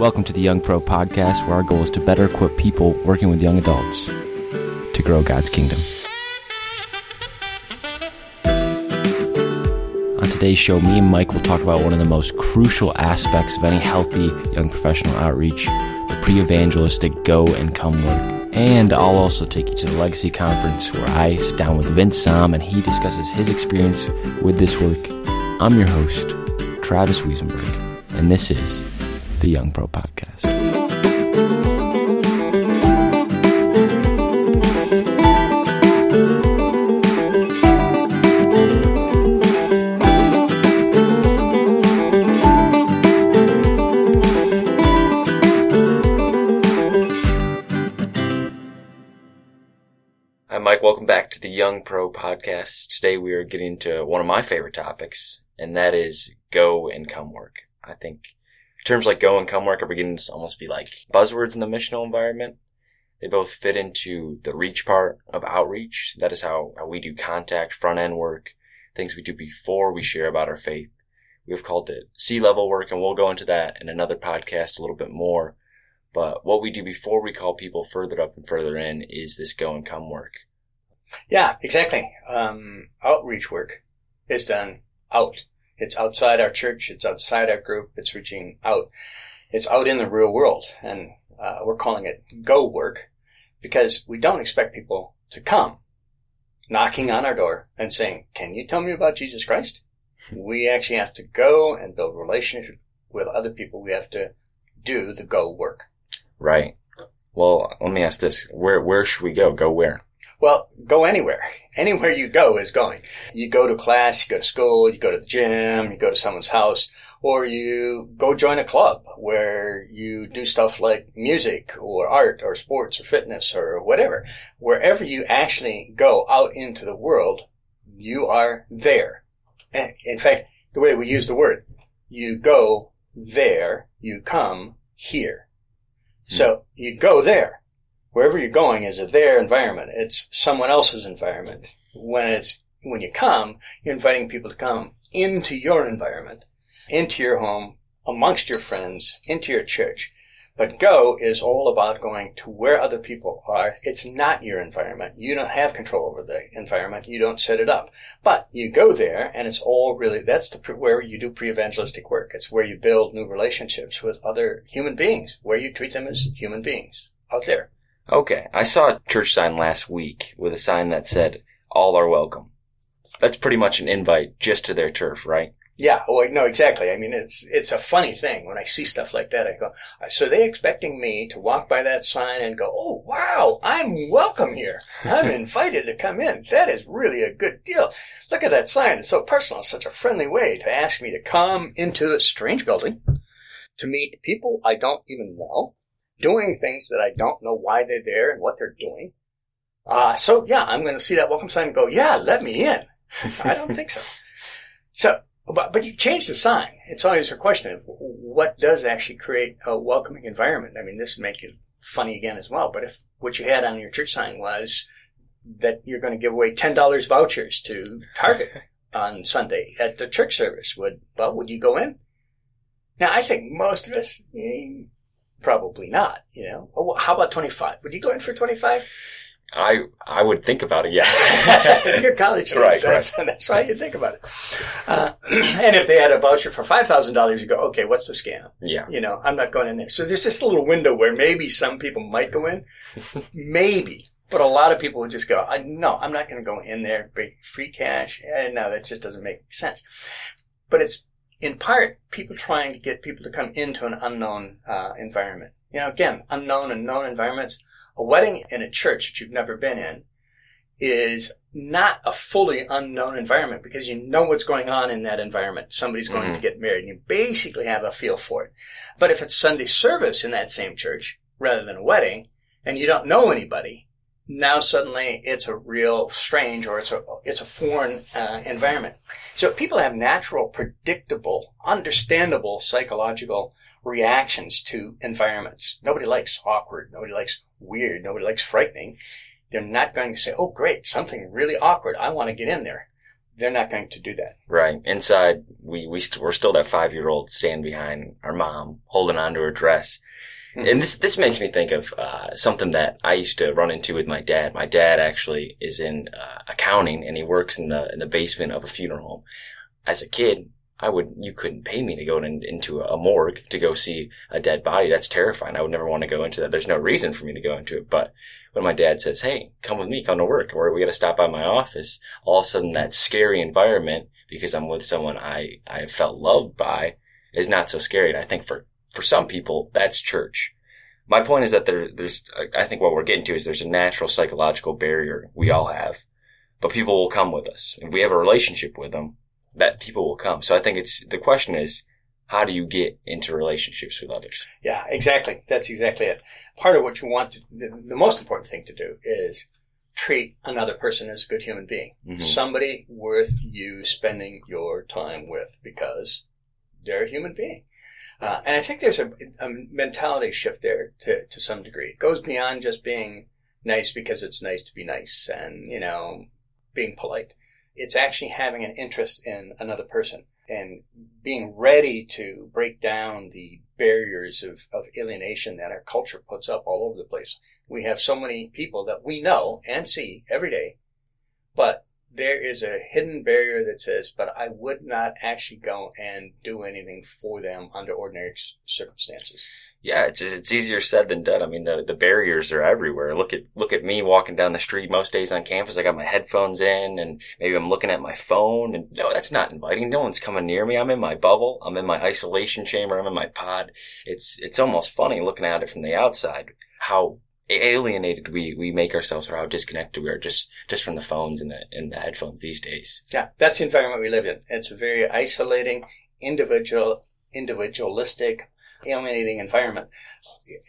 Welcome to the Young Pro Podcast, where our goal is to better equip people working with young adults to grow God's kingdom. On today's show, me and Mike will talk about one of the most crucial aspects of any healthy young professional outreach the pre evangelistic go and come work. And I'll also take you to the Legacy Conference where I sit down with Vince Som and he discusses his experience with this work. I'm your host, Travis Wiesenberg, and this is the Young Pro Podcast. Hi, Mike. Welcome back to the Young Pro Podcast. Today we are getting to one of my favorite topics, and that is go and come work. I think terms like go and come work are beginning to almost be like buzzwords in the missional environment. They both fit into the reach part of outreach. That is how, how we do contact, front end work, things we do before we share about our faith. We've called it sea level work, and we'll go into that in another podcast a little bit more. But what we do before we call people further up and further in is this go and come work. Yeah, exactly. Um, outreach work is done out. It's outside our church. It's outside our group. It's reaching out. It's out in the real world. And uh, we're calling it go work because we don't expect people to come knocking on our door and saying, can you tell me about Jesus Christ? We actually have to go and build relationships with other people. We have to do the go work. Right. Well, let me ask this. Where, where should we go? Go where? Well, go anywhere. Anywhere you go is going. You go to class, you go to school, you go to the gym, you go to someone's house, or you go join a club where you do stuff like music or art or sports or fitness or whatever. Wherever you actually go out into the world, you are there. And in fact, the way we use the word, you go there, you come here. Hmm. So you go there. Wherever you're going is a their environment. It's someone else's environment. When it's, when you come, you're inviting people to come into your environment, into your home, amongst your friends, into your church. But go is all about going to where other people are. It's not your environment. You don't have control over the environment. You don't set it up. But you go there and it's all really, that's the, where you do pre-evangelistic work. It's where you build new relationships with other human beings, where you treat them as human beings out there. Okay. I saw a church sign last week with a sign that said, all are welcome. That's pretty much an invite just to their turf, right? Yeah, oh, well, no, exactly. I mean, it's it's a funny thing when I see stuff like that. I go, uh, so they expecting me to walk by that sign and go, oh wow, I'm welcome here. I'm invited to come in. That is really a good deal. Look at that sign. It's so personal. It's such a friendly way to ask me to come into a strange building to meet people I don't even know, doing things that I don't know why they're there and what they're doing. Uh, so yeah, I'm going to see that welcome sign and go, yeah, let me in. I don't think so. So, but, but you change the sign. It's always a question of what does actually create a welcoming environment. I mean, this would make it funny again as well. But if what you had on your church sign was that you're going to give away $10 vouchers to Target on Sunday at the church service, would, well, would you go in? Now, I think most of us, eh, probably not, you know. Oh, well, how about 25? Would you go in for 25? I, I would think about it, yes. You're college Right, students. That's, that's why you think about it. Uh, and if they had a voucher for $5,000, you go, okay, what's the scam? yeah. You know, I'm not going in there. So there's this little window where maybe some people might go in. maybe. But a lot of people would just go, I, no, I'm not going to go in there, free cash. And no, that just doesn't make sense. But it's in part people trying to get people to come into an unknown uh, environment. You know, again, unknown and known environments. A wedding in a church that you've never been in is not a fully unknown environment because you know what's going on in that environment. Somebody's going Mhm. to get married and you basically have a feel for it. But if it's Sunday service in that same church rather than a wedding and you don't know anybody, now suddenly it's a real strange or it's a, it's a foreign uh, environment. So people have natural, predictable, understandable psychological reactions to environments. Nobody likes awkward. Nobody likes weird. Nobody likes frightening. They're not going to say, oh great, something really awkward. I want to get in there. they're not going to do that. Right. Inside, we, we st- we're still that five year old standing behind our mom, holding onto her dress. And this, this makes me think of, uh, something that I used to run into with my dad. My dad actually is in, uh, accounting and he works in the, in the basement of a funeral home. As a kid, I would, you couldn't pay me to go in, into a morgue to go see a dead body. That's terrifying. I would never want to go into that. There's no reason for me to go into it. But when my dad says, Hey, come with me, come to work, or we got to stop by my office, all of a sudden that scary environment, because I'm with someone I, I felt loved by, is not so scary. And I think for, for some people, that's church. My point is that there, there's, I think what we're getting to is there's a natural psychological barrier we all have, but people will come with us. If we have a relationship with them, that people will come. So I think it's, the question is, how do you get into relationships with others? Yeah, exactly. That's exactly it. Part of what you want to, the, the most important thing to do is treat another person as a good human being. Mhm. Somebody worth you spending your time with because they're a human being. Uh, and I think there's a, a mentality shift there to, to some degree. It goes beyond just being nice because it's nice to be nice and, you know, being polite. It's actually having an interest in another person and being ready to break down the barriers of, of alienation that our culture puts up all over the place. We have so many people that we know and see every day, but there is a hidden barrier that says, but I would not actually go and do anything for them under ordinary circumstances. Yeah, it's it's easier said than done. I mean, the the barriers are everywhere. Look at look at me walking down the street most days on campus. I got my headphones in, and maybe I'm looking at my phone. And no, that's not inviting. No one's coming near me. I'm in my bubble. I'm in my isolation chamber. I'm in my pod. It's it's almost funny looking at it from the outside how alienated we we make ourselves, or how disconnected we are just just from the phones and the and the headphones these days. Yeah, that's the environment we live in. It's a very isolating, individual, individualistic, alienating environment.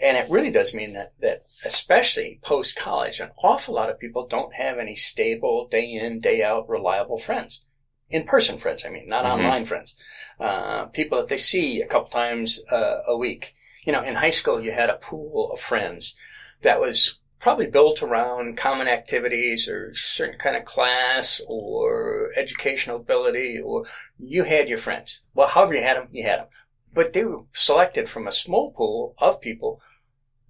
And it really does mean that, that especially post college, an awful lot of people don't have any stable, day in, day out, reliable friends. In person friends, I mean, not Mhm. online friends. Uh, people that they see a couple times uh, a week. You know, in high school, you had a pool of friends that was probably built around common activities or certain kind of class or educational ability or you had your friends. Well, however you had them, you had them. But they were selected from a small pool of people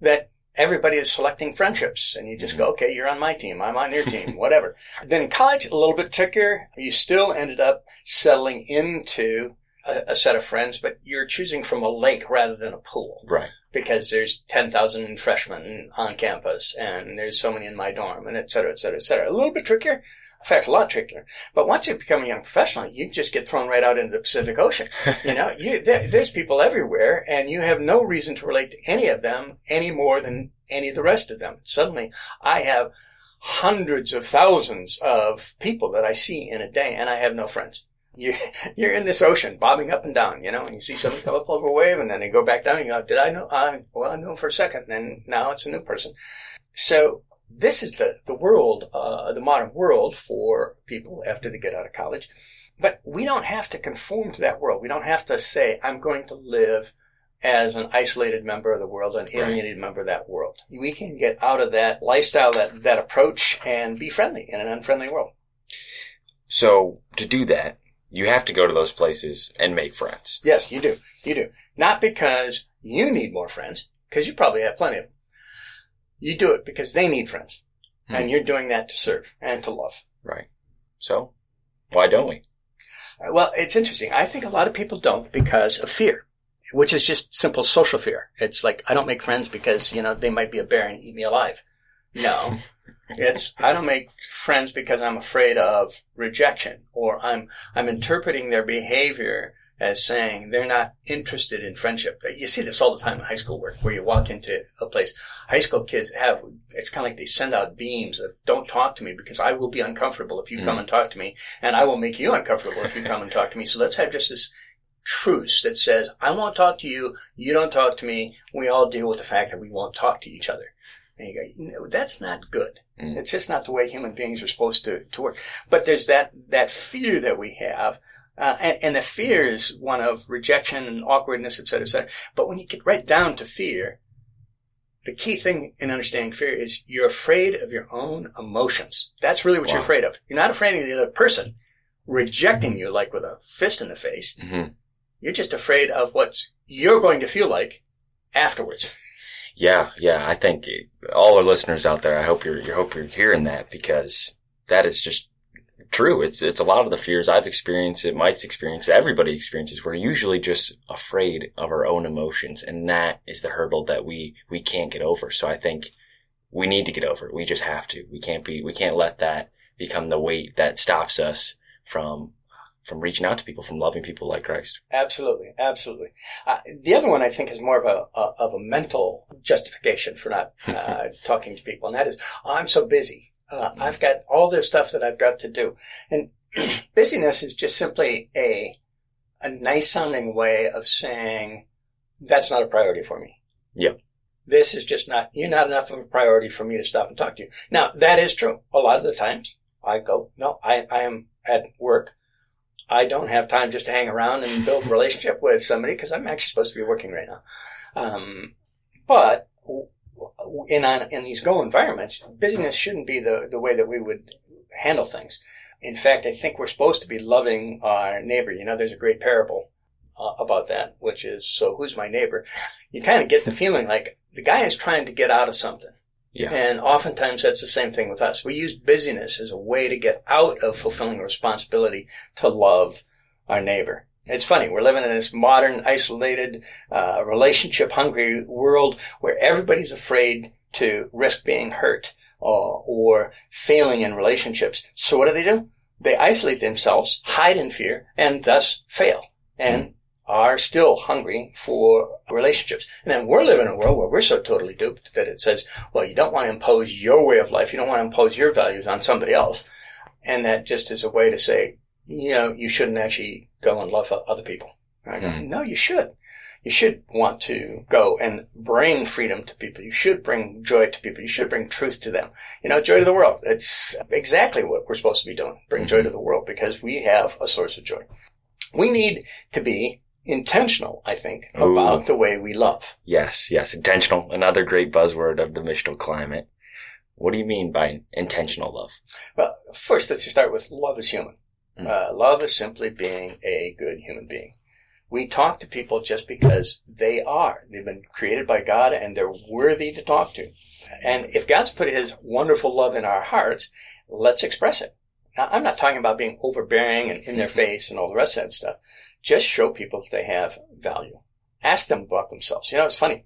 that everybody is selecting friendships and you just go, mm-hmm. okay, you're on my team. I'm on your team, whatever. Then in college, a little bit trickier. You still ended up settling into a, a set of friends, but you're choosing from a lake rather than a pool Right. because there's 10,000 freshmen on campus and there's so many in my dorm and et cetera, et cetera, et cetera. A little bit trickier. In fact, a lot trickier. But once you become a young professional, you just get thrown right out into the Pacific Ocean. You know, you, there, there's people everywhere and you have no reason to relate to any of them any more than any of the rest of them. Suddenly I have hundreds of thousands of people that I see in a day and I have no friends. You, you're in this ocean, bobbing up and down, you know, and you see somebody come up over a wave and then they go back down and you go, did I know? I, well, I knew him for a second and now it's a new person. So this is the, the world, uh, the modern world for people after they get out of college. But we don't have to conform to that world. We don't have to say, I'm going to live as an isolated member of the world, an Right. alienated member of that world. We can get out of that lifestyle, that, that approach and be friendly in an unfriendly world. So to do that, you have to go to those places and make friends. Yes, you do. You do. Not because you need more friends, because you probably have plenty of them. You do it because they need friends. Hmm. And you're doing that to serve and to love. Right. So why don't we? Well, it's interesting. I think a lot of people don't because of fear, which is just simple social fear. It's like, I don't make friends because, you know, they might be a bear and eat me alive. No. it's, I don't make friends because I'm afraid of rejection or I'm, I'm interpreting their behavior as saying they're not interested in friendship. You see this all the time in high school work where you walk into a place. High school kids have, it's kind of like they send out beams of don't talk to me because I will be uncomfortable if you Mm. come and talk to me and I will make you uncomfortable if you come and talk to me. So let's have just this truce that says, I won't talk to you. You don't talk to me. We all deal with the fact that we won't talk to each other. And you go, no, that's not good. Mm. It's just not the way human beings are supposed to, to work. But there's that, that fear that we have. Uh, and, and the fear is one of rejection and awkwardness, et cetera, et cetera. But when you get right down to fear, the key thing in understanding fear is you're afraid of your own emotions. That's really what you're afraid of. You're not afraid of the other person rejecting you like with a fist in the face. hmm You're just afraid of what you're going to feel like afterwards. Yeah, yeah. I think all our listeners out there, I hope you're, you hope you're hearing that because that is just true. It's, it's a lot of the fears I've experienced. It Mike's experience. Everybody experiences. We're usually just afraid of our own emotions. And that is the hurdle that we, we can't get over. So I think we need to get over it. We just have to. We can't be, we can't let that become the weight that stops us from, from reaching out to people, from loving people like Christ. Absolutely, absolutely. Uh, the other one I think is more of a, a of a mental justification for not uh, talking to people, and that is, oh, I'm so busy. Uh, I've got all this stuff that I've got to do, and busyness is just simply a a nice sounding way of saying that's not a priority for me. Yeah. This is just not you're not enough of a priority for me to stop and talk to you. Now that is true. A lot of the times I go, no, I, I am at work. I don't have time just to hang around and build a relationship with somebody because I'm actually supposed to be working right now. Um, but in on, in these go environments, busyness shouldn't be the the way that we would handle things. In fact, I think we're supposed to be loving our neighbor. You know, there's a great parable uh, about that, which is, so who's my neighbor? You kind of get the feeling like the guy is trying to get out of something. Yeah. And oftentimes that's the same thing with us. We use busyness as a way to get out of fulfilling responsibility to love our neighbor. It's funny. We're living in this modern, isolated, uh, relationship hungry world where everybody's afraid to risk being hurt or, or failing in relationships. So what do they do? They isolate themselves, hide in fear, and thus fail. And are still hungry for relationships. And then we're living in a world where we're so totally duped that it says, well, you don't want to impose your way of life. You don't want to impose your values on somebody else. And that just is a way to say, you know, you shouldn't actually go and love other people. I go, Hmm. no, you should. You should want to go and bring freedom to people. You should bring joy to people. You should bring truth to them. You know, joy to the world. It's exactly what we're supposed to be doing. Bring joy to the world because we have a source of joy. We need to be intentional, I think, Ooh. about the way we love. Yes, yes, intentional. Another great buzzword of the missional climate. What do you mean by intentional love? Well, first, let's just start with love is human. Mm. Uh, love is simply being a good human being. We talk to people just because they are. They've been created by God and they're worthy to talk to. And if God's put His wonderful love in our hearts, let's express it. Now, I'm not talking about being overbearing and in their face and all the rest of that stuff. Just show people that they have value. Ask them about themselves. You know, it's funny.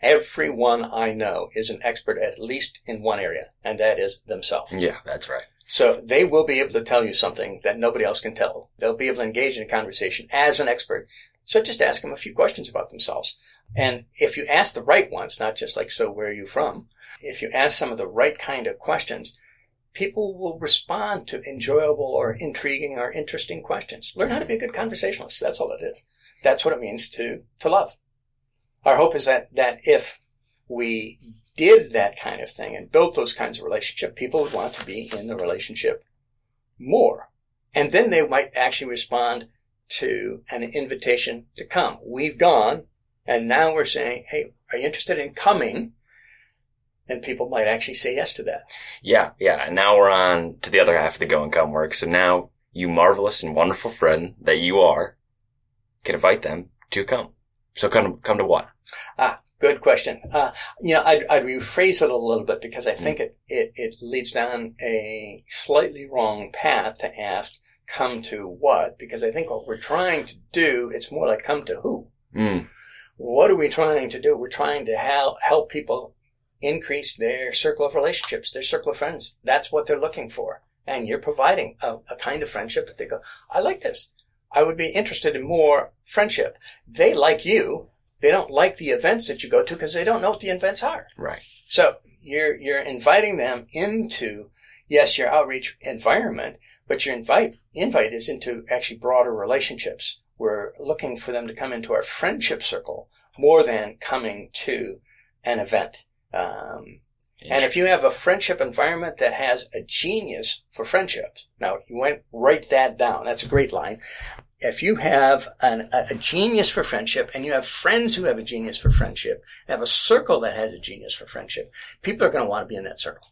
Everyone I know is an expert at least in one area, and that is themselves. Yeah, that's right. So they will be able to tell you something that nobody else can tell. They'll be able to engage in a conversation as an expert. So just ask them a few questions about themselves. And if you ask the right ones, not just like, so where are you from? If you ask some of the right kind of questions, people will respond to enjoyable or intriguing or interesting questions. Learn how to be a good conversationalist. That's all it is. That's what it means to, to love. Our hope is that, that if we did that kind of thing and built those kinds of relationship, people would want to be in the relationship more. And then they might actually respond to an invitation to come. We've gone and now we're saying, Hey, are you interested in coming? And people might actually say yes to that. Yeah, yeah. And now we're on to the other half of the go and come work. So now you marvelous and wonderful friend that you are can invite them to come. So come, come to what? Ah, good question. Uh, you know, I'd, I'd rephrase it a little bit because I think it, it, it leads down a slightly wrong path to ask, come to what? Because I think what we're trying to do, it's more like come to who? Mm, What are we trying to do? We're trying to help, help people increase their circle of relationships, their circle of friends. That's what they're looking for. And you're providing a, a kind of friendship that they go, I like this. I would be interested in more friendship. They like you. They don't like the events that you go to because they don't know what the events are. right. So you're, you're inviting them into, yes, your outreach environment, but your invite, invite is into actually broader relationships. We're looking for them to come into our friendship circle more than coming to an event. Um, and if you have a friendship environment that has a genius for friendships, now you went write that down. That's a great line. If you have an, a, a genius for friendship and you have friends who have a genius for friendship, have a circle that has a genius for friendship, people are going to want to be in that circle.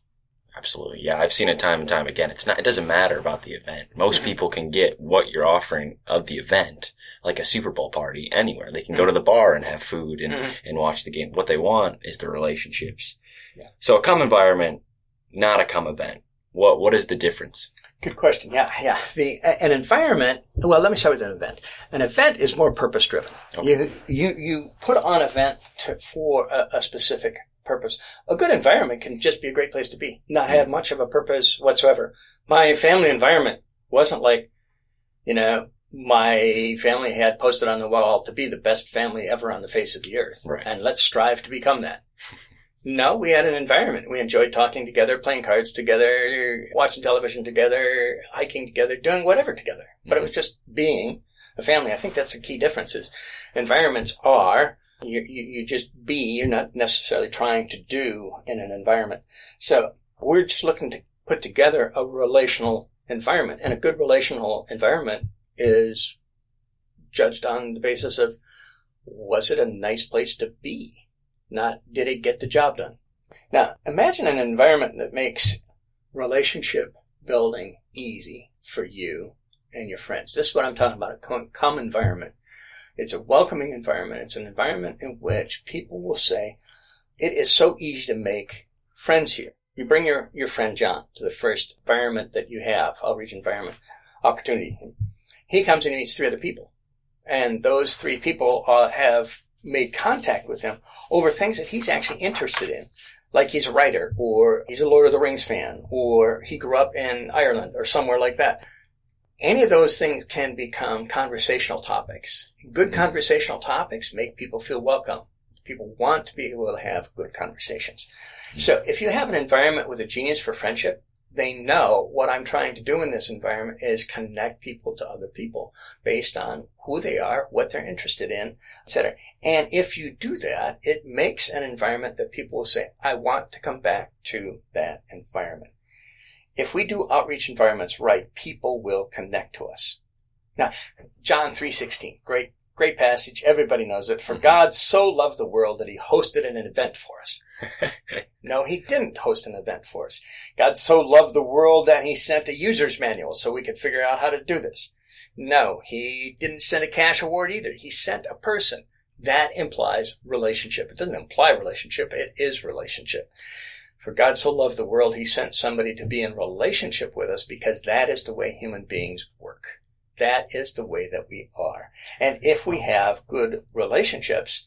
Absolutely. Yeah, I've seen it time and time again. It's not, it doesn't matter about the event. Most people can get what you're offering of the event, like a Super Bowl party anywhere. They can go to the bar and have food and, Mhm. and watch the game. What they want is the relationships. Yeah. So a come environment, not a come event. What, what is the difference? Good question. Yeah, yeah. The an environment. Well, let me start with an event. An event is more purpose driven. You you you put on an event to, for a, a specific purpose. A good environment can just be a great place to be, not have mm. much of a purpose whatsoever. My family environment wasn't like, you know, my family had posted on the wall to be the best family ever on the face of the earth, Right. and let's strive to become that. No, we had an environment. We enjoyed talking together, playing cards together, watching television together, hiking together, doing whatever together. But it mm. was just being a family. I think that's the key difference is environments are, you, you, you just be, you're not necessarily trying to do in an environment. So we're just looking to put together a relational environment and a good relational environment is judged on the basis of was it a nice place to be? Not did it get the job done? Now, imagine an environment that makes relationship building easy for you and your friends. This is what I'm talking about, a com- calm environment. It's a welcoming environment. It's an environment in which people will say, it is so easy to make friends here. You bring your, your friend John to the first environment that you have, outreach environment opportunity. He comes and he meets three other people. And those three people uh, have made contact with him over things that he's actually interested in. Like he's a writer, or he's a Lord of the Rings fan, or he grew up in Ireland, or somewhere like that. Any of those things can become conversational topics. Good mm-hmm. conversational topics make people feel welcome. People want to be able to have good conversations. Mm-hmm. So if you have an environment with a genius for friendship, they know what I'm trying to do in this environment is connect people to other people based on who they are, what they're interested in, etc. And if you do that, it makes an environment that people will say, I want to come back to that environment. If we do outreach environments right, people will connect to us. Now, John 3.16, great, great passage. Everybody knows it. For mm-hmm. God so loved the world that he hosted an event for us. No, he didn't host an event for us. God so loved the world that he sent a user's manual so we could figure out how to do this. No, he didn't send a cash award either. He sent a person. That implies relationship. It doesn't imply relationship. It is relationship. For God so loved the world, he sent somebody to be in relationship with us because that is the way human beings work. That is the way that we are. And if we have good relationships,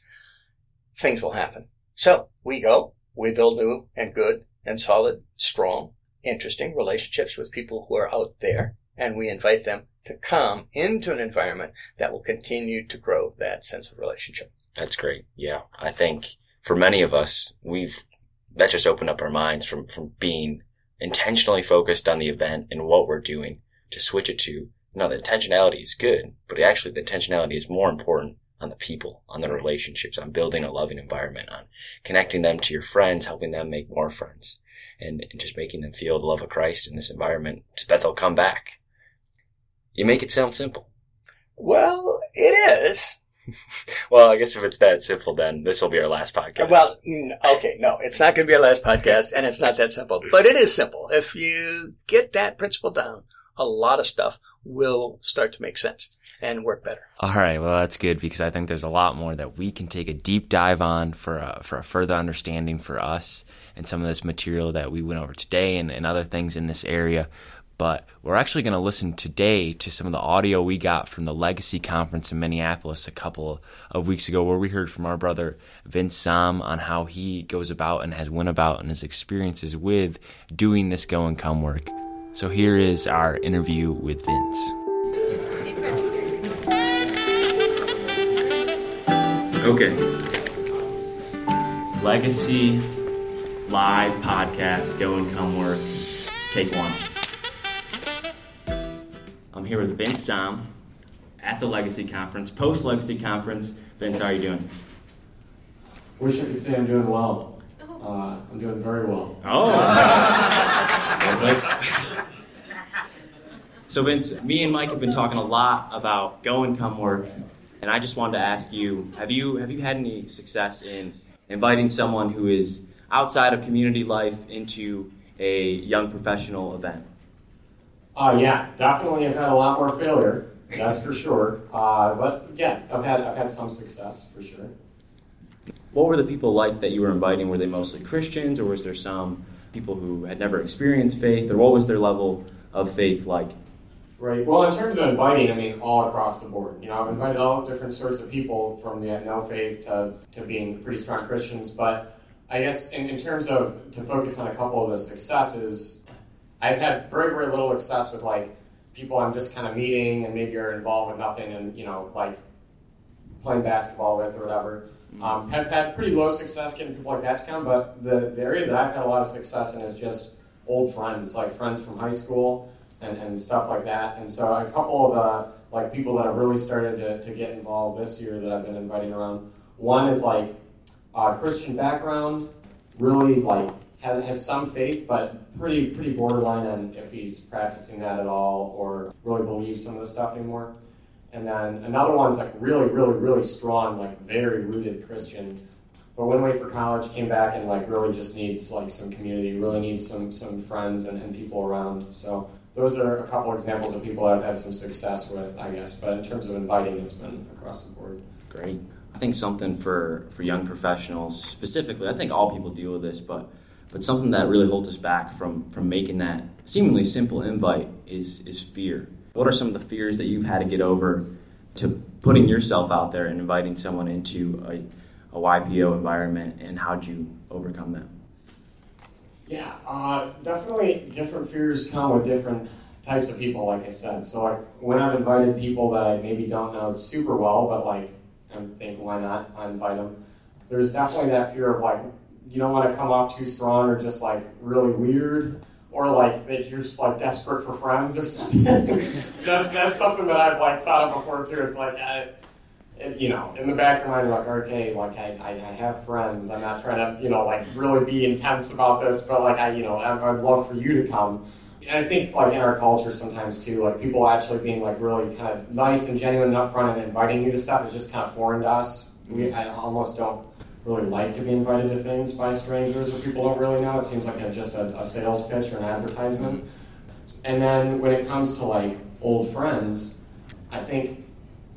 things will happen. So we go, we build new and good and solid, strong, interesting relationships with people who are out there, and we invite them to come into an environment that will continue to grow that sense of relationship. That's great. Yeah. I think for many of us, we've, that just opened up our minds from, from being intentionally focused on the event and what we're doing to switch it to, no, the intentionality is good, but actually the intentionality is more important on the people, on the relationships, on building a loving environment, on connecting them to your friends, helping them make more friends, and, and just making them feel the love of Christ in this environment so that they'll come back. You make it sound simple. Well, it is. Well, I guess if it's that simple, then this will be our last podcast. Well, okay, no, it's not going to be our last podcast, and it's not that simple, but it is simple. If you get that principle down, a lot of stuff will start to make sense and work better. All right, well that's good because I think there's a lot more that we can take a deep dive on for a, for a further understanding for us and some of this material that we went over today and, and other things in this area. But we're actually going to listen today to some of the audio we got from the Legacy Conference in Minneapolis a couple of weeks ago, where we heard from our brother Vince Sam on how he goes about and has went about and his experiences with doing this go and come work. So here is our interview with Vince. Okay. Legacy live podcast, go and come work. Take one. I'm here with Vince Sam at the Legacy Conference, post Legacy Conference. Vince, how are you doing? Wish I could say I'm doing well. Uh, I'm doing very well. Oh. so Vince, me and Mike have been talking a lot about go and come work, and I just wanted to ask you: Have you have you had any success in inviting someone who is outside of community life into a young professional event? Uh, yeah, definitely I've had a lot more failure. That's for sure. Uh, but yeah, I've had I've had some success for sure. What were the people like that you were inviting? Were they mostly Christians, or was there some people who had never experienced faith, or what was their level of faith like? Right. Well, in terms of inviting, I mean, all across the board. You know, I've invited all different sorts of people from the no faith to, to being pretty strong Christians. But I guess in, in terms of to focus on a couple of the successes, I've had very, very little success with like people I'm just kind of meeting and maybe are involved with nothing and, you know, like playing basketball with or whatever. Mm-hmm. Um, have had pretty low success getting people like that to come, but the, the area that I've had a lot of success in is just old friends, like friends from high school and, and stuff like that. And so a couple of the like people that have really started to, to get involved this year that I've been inviting around. One is like uh, Christian background, really like has, has some faith, but pretty pretty borderline on if he's practicing that at all or really believes some of the stuff anymore. And then another one's like really, really, really strong, like very rooted Christian. But went away for college, came back and like really just needs like some community, really needs some some friends and, and people around. So those are a couple examples of people I've had some success with, I guess. But in terms of inviting, it's been across the board. Great. I think something for, for young professionals specifically, I think all people deal with this, but but something that really holds us back from from making that seemingly simple invite is is fear. What are some of the fears that you've had to get over to putting yourself out there and inviting someone into a, a YPO environment, and how'd you overcome them? Yeah, uh, definitely different fears come with different types of people, like I said. So, like, when I've invited people that I maybe don't know super well, but like, I'm thinking, why not? I invite them. There's definitely that fear of like, you don't want to come off too strong or just like really weird, or like that you're just like desperate for friends or something. that's that's something that I've like thought of before too. It's like. I, you know, in the back of your mind, you're like, okay, like I, I, I, have friends. I'm not trying to, you know, like really be intense about this, but like I, you know, I, would love for you to come. And I think like in our culture sometimes too, like people actually being like really kind of nice and genuine and upfront and inviting you to stuff is just kind of foreign to us. We I almost don't really like to be invited to things by strangers or people don't really know. It seems like a, just a, a sales pitch or an advertisement. And then when it comes to like old friends, I think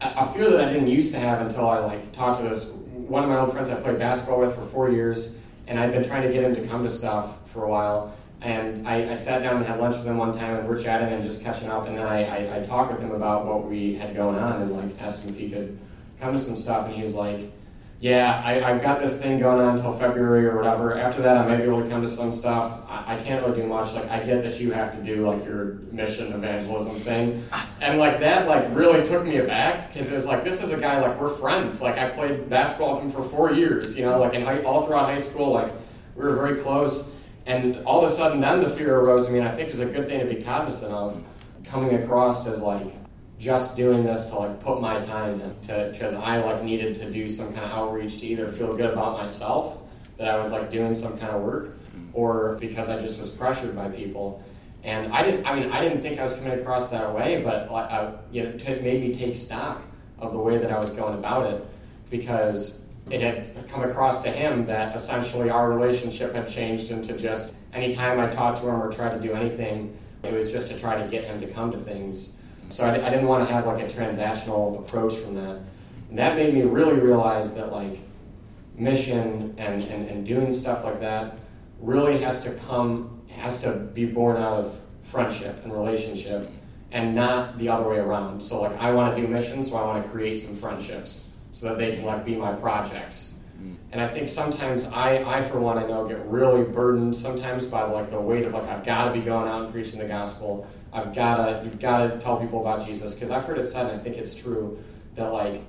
a fear that I didn't used to have until I like talked to this one of my old friends I played basketball with for four years, and I'd been trying to get him to come to stuff for a while. And I, I sat down and had lunch with him one time, and we're chatting and just catching up. And then I, I, I talked with him about what we had going on, and like asked him if he could come to some stuff. And he was like, yeah, I, have got this thing going on until February or whatever. After that, I might be able to come to some stuff. I, I, can't really do much. Like, I get that you have to do like your mission evangelism thing, and like that, like really took me aback because it was like this is a guy like we're friends. Like I played basketball with him for four years, you know, like in high, all throughout high school, like we were very close. And all of a sudden, then the fear arose. I mean, I think is a good thing to be cognizant of coming across as like just doing this to like put my time in to because I like needed to do some kind of outreach to either feel good about myself that I was like doing some kind of work mm-hmm. or because I just was pressured by people. And I didn't, I mean, I didn't think I was coming across that way, but I, you know, it made me take stock of the way that I was going about it because it had come across to him that essentially our relationship had changed into just anytime I talked to him or tried to do anything, it was just to try to get him to come to things so I, I didn't want to have like a transactional approach from that. And that made me really realize that like mission and, and, and doing stuff like that really has to come, has to be born out of friendship and relationship and not the other way around. So like I want to do missions, so I want to create some friendships so that they can like be my projects. Mm. And I think sometimes I, I for one, I know get really burdened sometimes by like the weight of like I've got to be going out and preaching the gospel. I've gotta, you've gotta tell people about Jesus because I've heard it said, and I think it's true, that like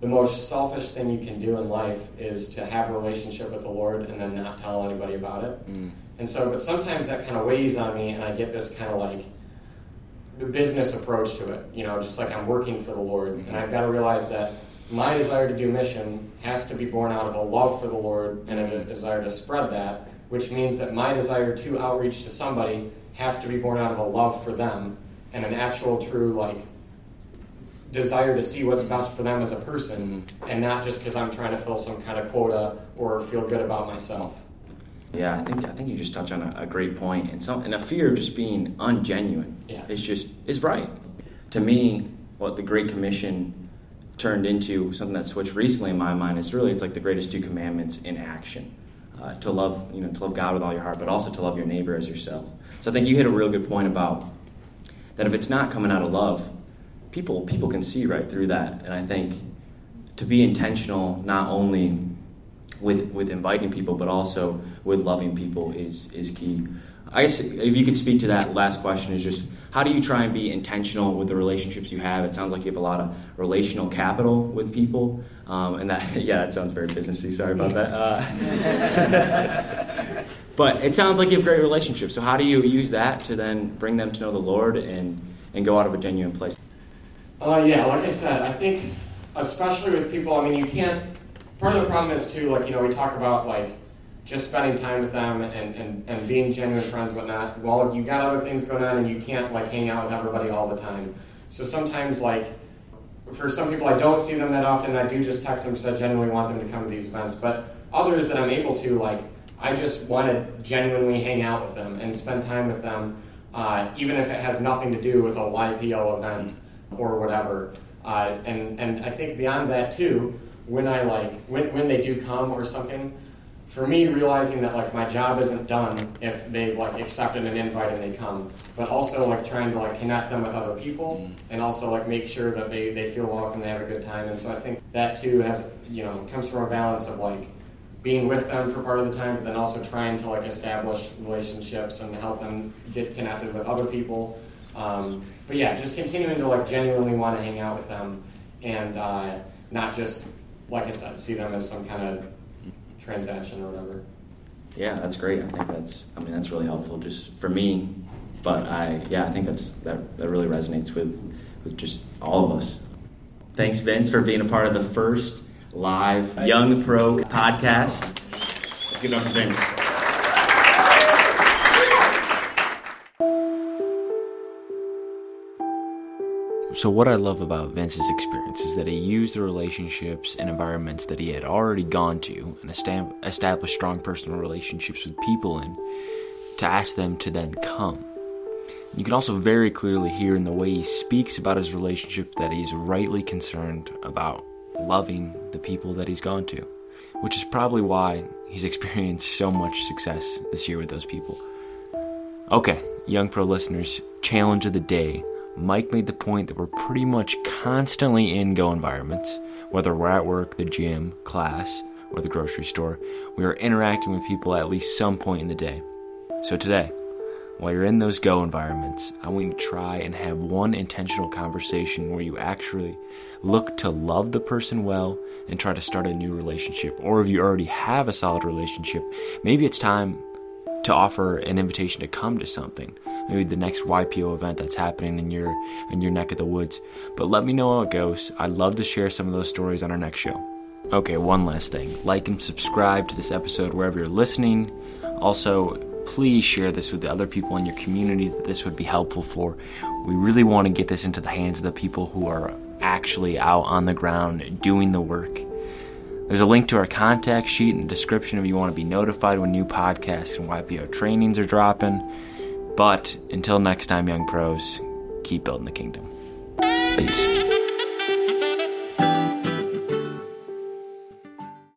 the most selfish thing you can do in life is to have a relationship with the Lord and then not tell anybody about it. Mm. And so, but sometimes that kind of weighs on me, and I get this kind of like business approach to it. You know, just like I'm working for the Lord, mm-hmm. and I've got to realize that my desire to do mission has to be born out of a love for the Lord and a mm-hmm. desire to spread that, which means that my desire to outreach to somebody has to be born out of a love for them and an actual true like desire to see what's best for them as a person and not just because i'm trying to fill some kind of quota or feel good about myself Yeah, I think I think you just touched on a, a great point, and some and a fear of just being ungenuine. Yeah. is just is right. To me, what the Great Commission turned into something that switched recently in my mind is really it's like the greatest two commandments in action. Uh, to love you know to love God with all your heart, but also to love your neighbor as yourself. So I think you hit a real good point about that if it's not coming out of love, people people can see right through that, and I think to be intentional not only with with inviting people, but also with loving people is is key. I guess if you could speak to that last question, is just how do you try and be intentional with the relationships you have? It sounds like you have a lot of relational capital with people, um, and that yeah, that sounds very businessy. Sorry about that. Uh, but it sounds like you have great relationships. So how do you use that to then bring them to know the Lord and and go out of a genuine place? Uh, yeah, like I said, I think especially with people, I mean, you can't. Part of the problem is too, like you know, we talk about like just spending time with them and, and, and being genuine friends, whatnot. Well, you got other things going on, and you can't like hang out with everybody all the time. So sometimes, like for some people, I don't see them that often. I do just text them because I genuinely want them to come to these events. But others that I'm able to, like, I just want to genuinely hang out with them and spend time with them, uh, even if it has nothing to do with a YPO event or whatever. Uh, and and I think beyond that too, when I like when when they do come or something, for me realizing that like my job isn't done if they've like accepted an invite and they come, but also like trying to like connect them with other people and also like make sure that they they feel welcome, and they have a good time. And so I think that too has you know comes from a balance of like being with them for part of the time, but then also trying to like establish relationships and help them get connected with other people. Um, but yeah, just continuing to like genuinely want to hang out with them and uh, not just like I said, see them as some kind of transaction or whatever. Yeah, that's great. I think that's I mean that's really helpful just for me. But I yeah, I think that's that, that really resonates with with just all of us. Thanks Vince for being a part of the first live Young Pro podcast. Let's give it up for Vince. So, what I love about Vince's experience is that he used the relationships and environments that he had already gone to and established strong personal relationships with people in to ask them to then come. You can also very clearly hear in the way he speaks about his relationship that he's rightly concerned about loving the people that he's gone to, which is probably why he's experienced so much success this year with those people. Okay, Young Pro listeners, challenge of the day. Mike made the point that we're pretty much constantly in go environments, whether we're at work, the gym, class, or the grocery store. We are interacting with people at least some point in the day. So today, while you're in those go environments, I want you to try and have one intentional conversation where you actually look to love the person well and try to start a new relationship. Or if you already have a solid relationship, maybe it's time to offer an invitation to come to something. Maybe the next YPO event that's happening in your in your neck of the woods. But let me know how it goes. I'd love to share some of those stories on our next show. Okay, one last thing. Like and subscribe to this episode wherever you're listening. Also, please share this with the other people in your community that this would be helpful for. We really want to get this into the hands of the people who are actually out on the ground doing the work. There's a link to our contact sheet in the description if you want to be notified when new podcasts and YPO trainings are dropping. But until next time, young pros, keep building the kingdom. Peace.